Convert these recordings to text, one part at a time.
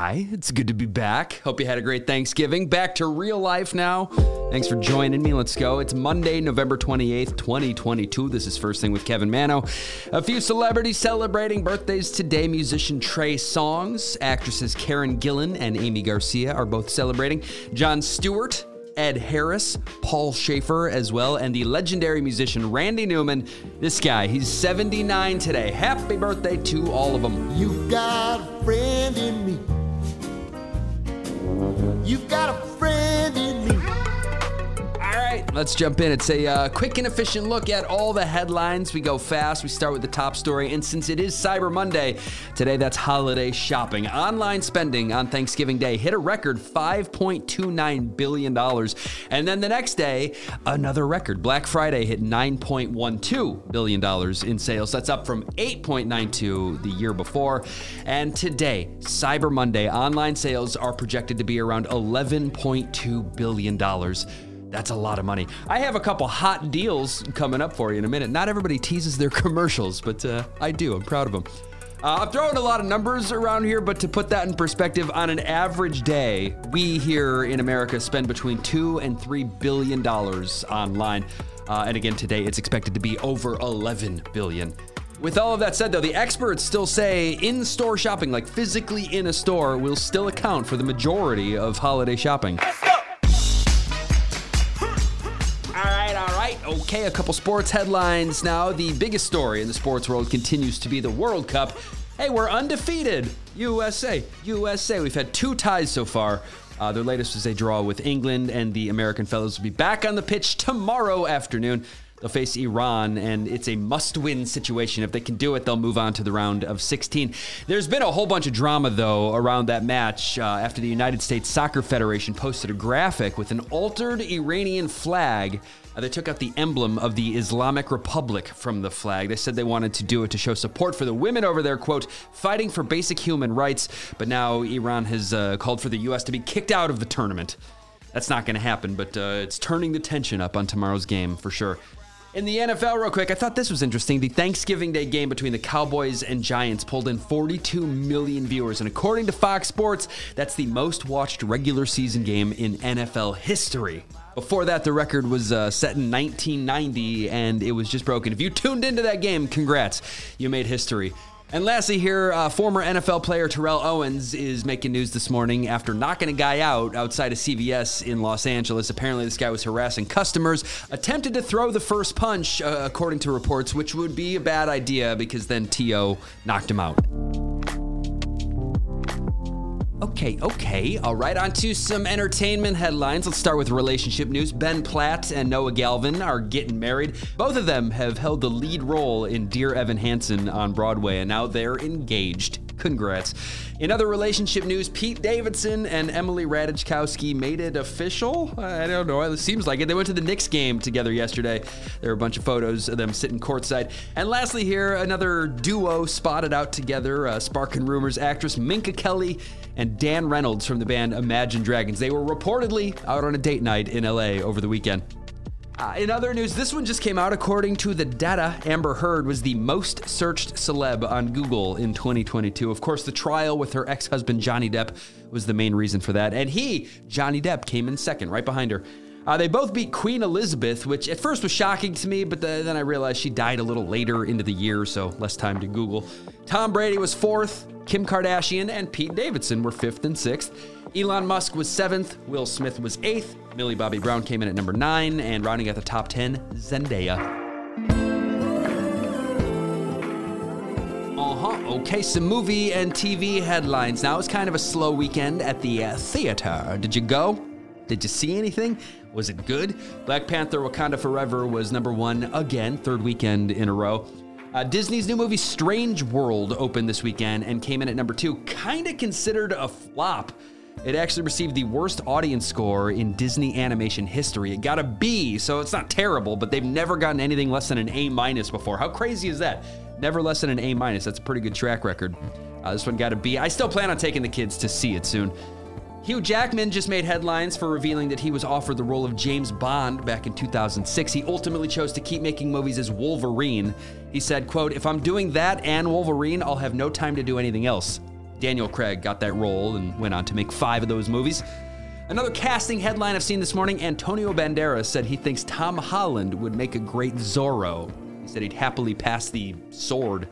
Hi, it's good to be back. Hope you had a great Thanksgiving. Back to real life now. Thanks for joining me. Let's go. It's Monday, November 28th, 2022. This is First Thing with Kevin Manno. A few celebrities celebrating birthdays today. Musician Trey Songz, actresses Karen Gillan and Aimee Garcia are both celebrating. Jon Stewart, Ed Harris, Paul Shaffer as well, and the legendary musician Randy Newman. This guy, he's 79 today. Happy birthday to all of them. You got a You got a let's jump in. It's a uh, quick and efficient look at all the headlines. We go fast. We start with the top story. And since it is Cyber Monday, today that's holiday shopping. Online spending on Thanksgiving Day hit a record $5.29 billion. And then the next day, another record. Black Friday hit $9.12 billion in sales. That's up from 8.92 the year before. And today, Cyber Monday, online sales are projected to be around $11.2 billion. That's a lot of money. I have a couple hot deals coming up for you in a minute. Not everybody teases their commercials, but uh, I do. I'm proud of them. Uh, I'm throwing a lot of numbers around here, but to put that in perspective, on an average day, we here in America spend between two and three billion dollars online. Uh, and again, today it's expected to be over 11 billion. With all of that said, though, the experts still say in store shopping, like physically in a store, will still account for the majority of holiday shopping. All Okay, a couple sports headlines now. The biggest story in the sports world continues to be the World Cup. Hey, we're undefeated. USA, USA. We've had two ties so far. Uh, their latest was a draw with England, and the American fellows will be back on the pitch tomorrow afternoon. They'll face Iran, and it's a must win situation. If they can do it, they'll move on to the round of 16. There's been a whole bunch of drama, though, around that match uh, after the United States Soccer Federation posted a graphic with an altered Iranian flag. Uh, they took out the emblem of the Islamic Republic from the flag. They said they wanted to do it to show support for the women over there, quote, fighting for basic human rights. But now Iran has uh, called for the U.S. to be kicked out of the tournament. That's not going to happen, but uh, it's turning the tension up on tomorrow's game for sure. In the NFL, real quick, I thought this was interesting. The Thanksgiving Day game between the Cowboys and Giants pulled in 42 million viewers. And according to Fox Sports, that's the most watched regular season game in NFL history. Before that, the record was uh, set in 1990 and it was just broken. If you tuned into that game, congrats. You made history. And lastly, here, uh, former NFL player Terrell Owens is making news this morning after knocking a guy out outside of CVS in Los Angeles. Apparently, this guy was harassing customers, attempted to throw the first punch, uh, according to reports, which would be a bad idea because then T.O. knocked him out. Okay, okay. All right, on to some entertainment headlines. Let's start with relationship news. Ben Platt and Noah Galvin are getting married. Both of them have held the lead role in Dear Evan Hansen on Broadway, and now they're engaged. Congrats. In other relationship news, Pete Davidson and Emily Ratajkowski made it official. I don't know. It seems like it. They went to the Knicks game together yesterday. There were a bunch of photos of them sitting courtside. And lastly, here, another duo spotted out together, uh, sparking rumors. Actress Minka Kelly and Dan Reynolds from the band Imagine Dragons. They were reportedly out on a date night in LA over the weekend. Uh, in other news, this one just came out. According to the data, Amber Heard was the most searched celeb on Google in 2022. Of course, the trial with her ex husband Johnny Depp was the main reason for that. And he, Johnny Depp, came in second, right behind her. Uh, they both beat Queen Elizabeth, which at first was shocking to me, but the, then I realized she died a little later into the year, so less time to Google. Tom Brady was fourth, Kim Kardashian and Pete Davidson were fifth and sixth. Elon Musk was seventh, Will Smith was eighth, Millie Bobby Brown came in at number nine, and rounding out the top 10, Zendaya. Uh huh. Okay, some movie and TV headlines. Now it's kind of a slow weekend at the uh, theater. Did you go? Did you see anything? Was it good? Black Panther Wakanda Forever was number one again, third weekend in a row. Uh, Disney's new movie Strange World opened this weekend and came in at number two, kind of considered a flop. It actually received the worst audience score in Disney animation history. It got a B, so it's not terrible, but they've never gotten anything less than an A minus before. How crazy is that? Never less than an A minus. That's a pretty good track record. Uh, this one got a B. I still plan on taking the kids to see it soon. Hugh Jackman just made headlines for revealing that he was offered the role of James Bond back in 2006. He ultimately chose to keep making movies as Wolverine. He said, quote, if I'm doing that and Wolverine, I'll have no time to do anything else. Daniel Craig got that role and went on to make five of those movies. Another casting headline I've seen this morning Antonio Banderas said he thinks Tom Holland would make a great Zorro. He said he'd happily pass the sword.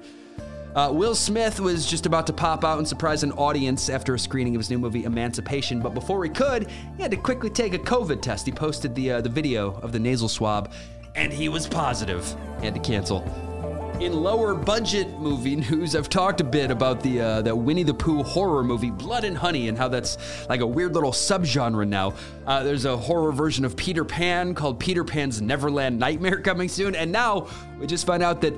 Uh, Will Smith was just about to pop out and surprise an audience after a screening of his new movie Emancipation, but before he could, he had to quickly take a COVID test. He posted the uh, the video of the nasal swab, and he was positive. He had to cancel. In lower budget movie news, I've talked a bit about the uh, Winnie the Pooh horror movie Blood and Honey and how that's like a weird little subgenre now. Uh, there's a horror version of Peter Pan called Peter Pan's Neverland Nightmare coming soon, and now we just found out that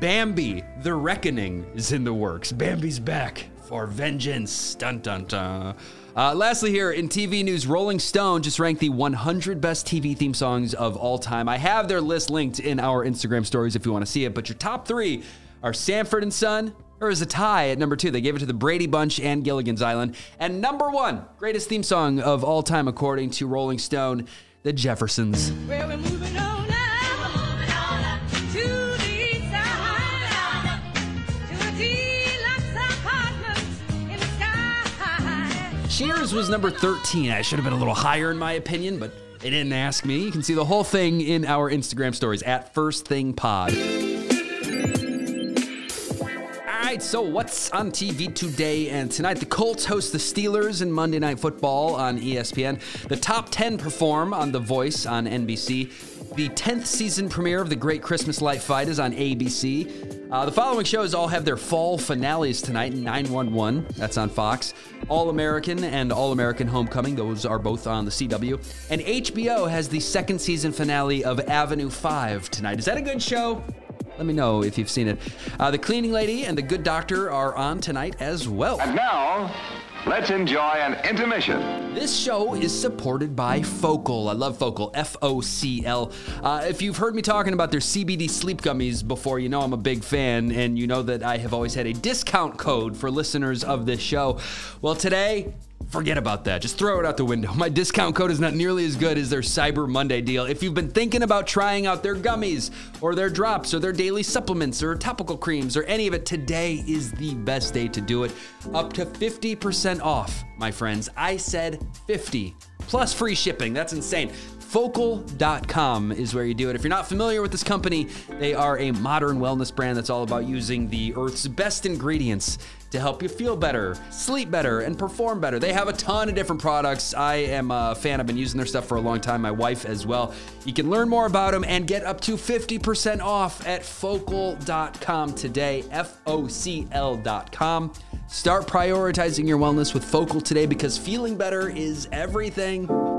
Bambi: The Reckoning is in the works. Bambi's back for vengeance. Dun dun dun. Uh, lastly, here in TV news, Rolling Stone just ranked the 100 best TV theme songs of all time. I have their list linked in our Instagram stories if you want to see it. But your top three are Sanford and Son, or is a tie at number two. They gave it to the Brady Bunch and Gilligan's Island. And number one, greatest theme song of all time according to Rolling Stone, The Jeffersons. Well, Cheers was number 13. I should have been a little higher in my opinion, but they didn't ask me. You can see the whole thing in our Instagram stories at First Thing Pod. All right, so what's on TV today and tonight? The Colts host the Steelers in Monday Night Football on ESPN. The top 10 perform on The Voice on NBC. The 10th season premiere of The Great Christmas Light Fight is on ABC. Uh, the following shows all have their fall finales tonight 911, that's on Fox. All American and All American Homecoming, those are both on the CW. And HBO has the second season finale of Avenue 5 tonight. Is that a good show? Let me know if you've seen it. Uh, the Cleaning Lady and The Good Doctor are on tonight as well. And now, let's enjoy an intermission. This show is supported by FOCL. I love FOCL, F O C L. Uh, if you've heard me talking about their CBD sleep gummies before, you know I'm a big fan, and you know that I have always had a discount code for listeners of this show. Well, today, Forget about that. Just throw it out the window. My discount code is not nearly as good as their Cyber Monday deal. If you've been thinking about trying out their gummies or their drops or their daily supplements or topical creams or any of it, today is the best day to do it. Up to 50% off, my friends. I said 50 plus free shipping. That's insane. FOCL.com is where you do it. If you're not familiar with this company, they are a modern wellness brand that's all about using the earth's best ingredients to help you feel better, sleep better, and perform better. They have a ton of different products. I am a fan. I've been using their stuff for a long time, my wife as well. You can learn more about them and get up to 50% off at focl.com today, F O C L.com. Start prioritizing your wellness with FOCL today because feeling better is everything.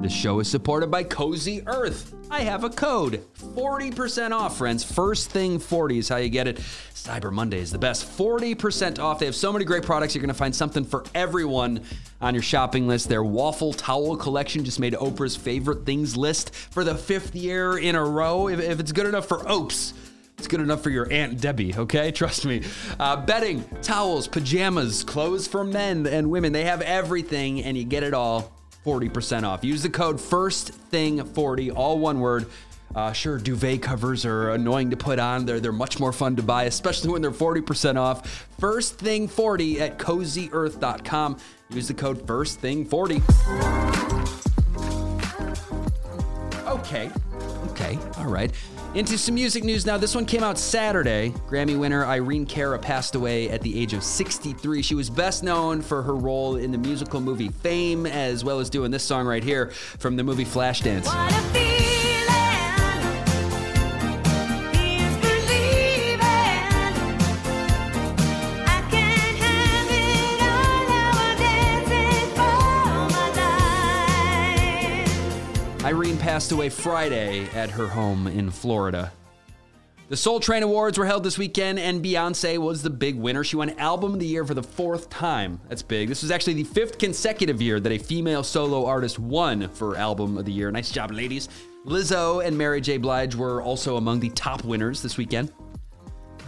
This show is supported by Cozy Earth. I have a code 40% off, friends. First thing 40 is how you get it. Cyber Monday is the best. 40% off. They have so many great products. You're going to find something for everyone on your shopping list. Their waffle towel collection just made Oprah's favorite things list for the fifth year in a row. If, if it's good enough for Opes, it's good enough for your Aunt Debbie, okay? Trust me. Uh, bedding, towels, pajamas, clothes for men and women. They have everything, and you get it all 40% off. Use the code first thing 40 all one word. Uh, sure, duvet covers are annoying to put on. They're, they're much more fun to buy, especially when they're 40% off. First Thing 40 at cozyearth.com. Use the code first thing 40. Okay. Okay. All right. Into some music news now. This one came out Saturday. Grammy winner Irene Cara passed away at the age of 63. She was best known for her role in the musical movie Fame, as well as doing this song right here from the movie Flashdance. Passed away Friday at her home in Florida. The Soul Train Awards were held this weekend, and Beyonce was the big winner. She won Album of the Year for the fourth time. That's big. This was actually the fifth consecutive year that a female solo artist won for Album of the Year. Nice job, ladies. Lizzo and Mary J. Blige were also among the top winners this weekend.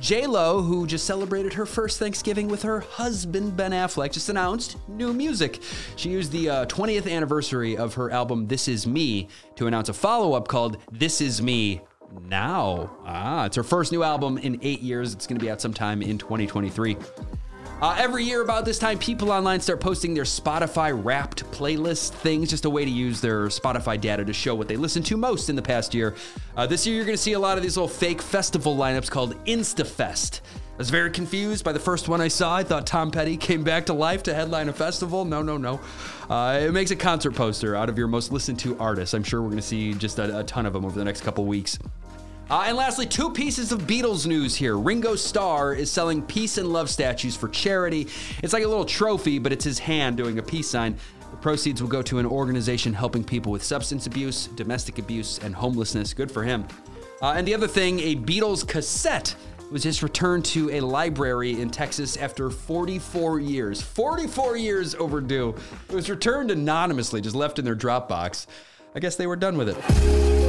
J Lo, who just celebrated her first Thanksgiving with her husband Ben Affleck, just announced new music. She used the uh, 20th anniversary of her album This Is Me to announce a follow up called This Is Me now. Ah, it's her first new album in eight years. It's going to be out sometime in 2023. Uh, every year about this time, people online start posting their Spotify wrapped playlist things, just a way to use their Spotify data to show what they listened to most in the past year. Uh, this year, you're going to see a lot of these little fake festival lineups called InstaFest. I was very confused by the first one I saw. I thought Tom Petty came back to life to headline a festival. No, no, no. Uh, it makes a concert poster out of your most listened to artists. I'm sure we're going to see just a, a ton of them over the next couple weeks. Uh, and lastly, two pieces of Beatles news here. Ringo Starr is selling peace and love statues for charity. It's like a little trophy, but it's his hand doing a peace sign. The proceeds will go to an organization helping people with substance abuse, domestic abuse, and homelessness. Good for him. Uh, and the other thing, a Beatles cassette was just returned to a library in Texas after 44 years. 44 years overdue. It was returned anonymously, just left in their Dropbox. I guess they were done with it.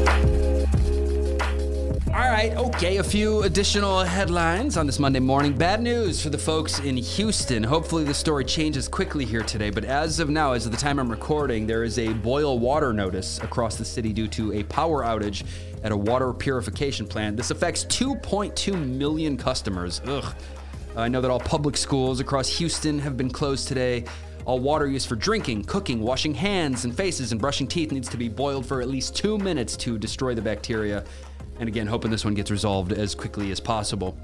All right, okay, a few additional headlines on this Monday morning. Bad news for the folks in Houston. Hopefully, the story changes quickly here today, but as of now, as of the time I'm recording, there is a boil water notice across the city due to a power outage at a water purification plant. This affects 2.2 million customers. Ugh. I know that all public schools across Houston have been closed today. All water used for drinking, cooking, washing hands and faces, and brushing teeth needs to be boiled for at least two minutes to destroy the bacteria. And again, hoping this one gets resolved as quickly as possible.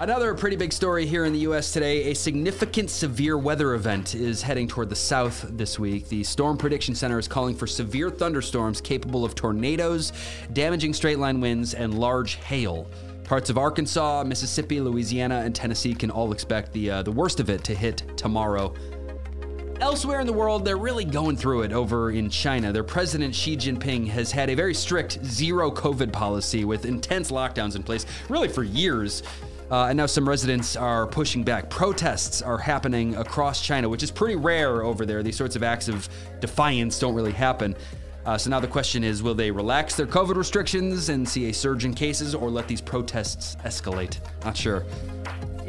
Another pretty big story here in the US today a significant severe weather event is heading toward the south this week. The Storm Prediction Center is calling for severe thunderstorms capable of tornadoes, damaging straight line winds, and large hail. Parts of Arkansas, Mississippi, Louisiana, and Tennessee can all expect the, uh, the worst of it to hit tomorrow. Elsewhere in the world, they're really going through it over in China. Their president Xi Jinping has had a very strict zero COVID policy with intense lockdowns in place, really for years. Uh, and now some residents are pushing back. Protests are happening across China, which is pretty rare over there. These sorts of acts of defiance don't really happen. Uh, so now the question is will they relax their COVID restrictions and see a surge in cases or let these protests escalate? Not sure.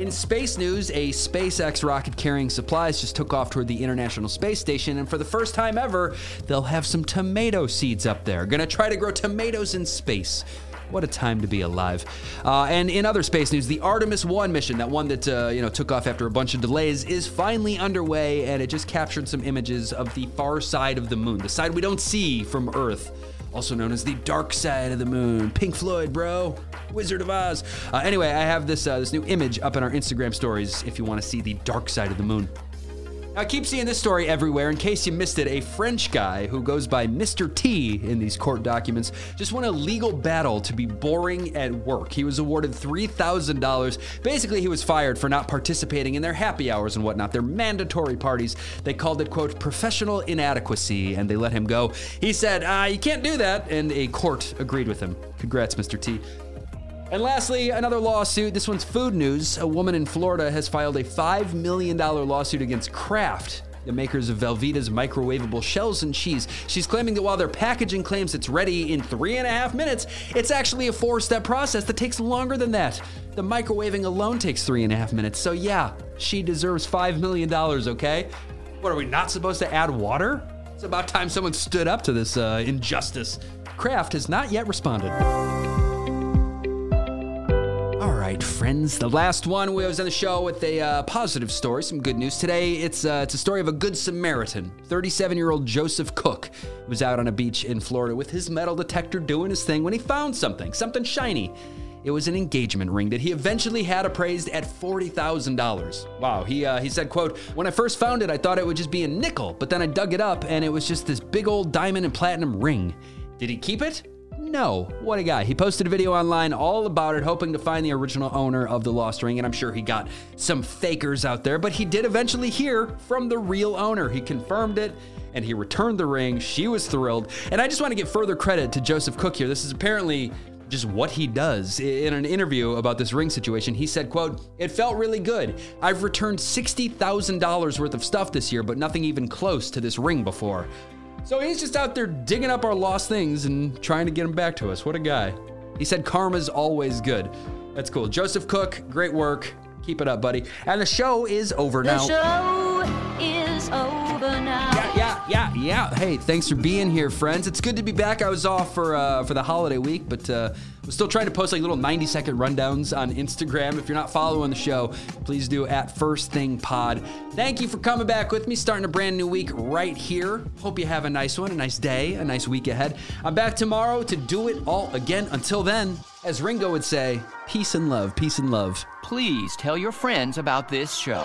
In space news, a SpaceX rocket carrying supplies just took off toward the International Space Station, and for the first time ever, they'll have some tomato seeds up there. Gonna try to grow tomatoes in space. What a time to be alive! Uh, and in other space news, the Artemis One mission, that one that uh, you know took off after a bunch of delays, is finally underway, and it just captured some images of the far side of the moon, the side we don't see from Earth also known as the dark side of the moon. Pink Floyd, bro. Wizard of Oz. Uh, anyway, I have this uh, this new image up in our Instagram stories if you want to see the dark side of the moon. Now, I keep seeing this story everywhere. In case you missed it, a French guy who goes by Mr. T in these court documents just won a legal battle to be boring at work. He was awarded $3,000. Basically, he was fired for not participating in their happy hours and whatnot, their mandatory parties. They called it, quote, professional inadequacy, and they let him go. He said, uh, You can't do that, and a court agreed with him. Congrats, Mr. T. And lastly, another lawsuit. This one's food news. A woman in Florida has filed a $5 million lawsuit against Kraft, the makers of Velveeta's microwavable shells and cheese. She's claiming that while their packaging claims it's ready in three and a half minutes, it's actually a four step process that takes longer than that. The microwaving alone takes three and a half minutes. So, yeah, she deserves $5 million, okay? What are we not supposed to add water? It's about time someone stood up to this uh, injustice. Kraft has not yet responded. Right, friends. The last one we was on the show with a uh, positive story, some good news today. It's uh, it's a story of a good Samaritan. 37-year-old Joseph Cook was out on a beach in Florida with his metal detector doing his thing when he found something, something shiny. It was an engagement ring that he eventually had appraised at forty thousand dollars. Wow. He uh, he said, "quote When I first found it, I thought it would just be a nickel, but then I dug it up and it was just this big old diamond and platinum ring. Did he keep it? No, what a guy. He posted a video online all about it, hoping to find the original owner of the lost ring, and I'm sure he got some fakers out there, but he did eventually hear from the real owner. He confirmed it and he returned the ring. She was thrilled. And I just want to give further credit to Joseph Cook here. This is apparently just what he does. In an interview about this ring situation, he said, quote, "It felt really good. I've returned $60,000 worth of stuff this year, but nothing even close to this ring before." So he's just out there digging up our lost things and trying to get them back to us. What a guy. He said karma's always good. That's cool. Joseph Cook, great work. Keep it up, buddy. And the show is over The now. The show is over now. Yeah. Hey, thanks for being here, friends. It's good to be back. I was off for uh, for the holiday week, but uh, I'm still trying to post like little 90 second rundowns on Instagram. If you're not following the show, please do at First Thing Pod. Thank you for coming back with me, starting a brand new week right here. Hope you have a nice one, a nice day, a nice week ahead. I'm back tomorrow to do it all again. Until then, as Ringo would say, peace and love, peace and love. Please tell your friends about this show.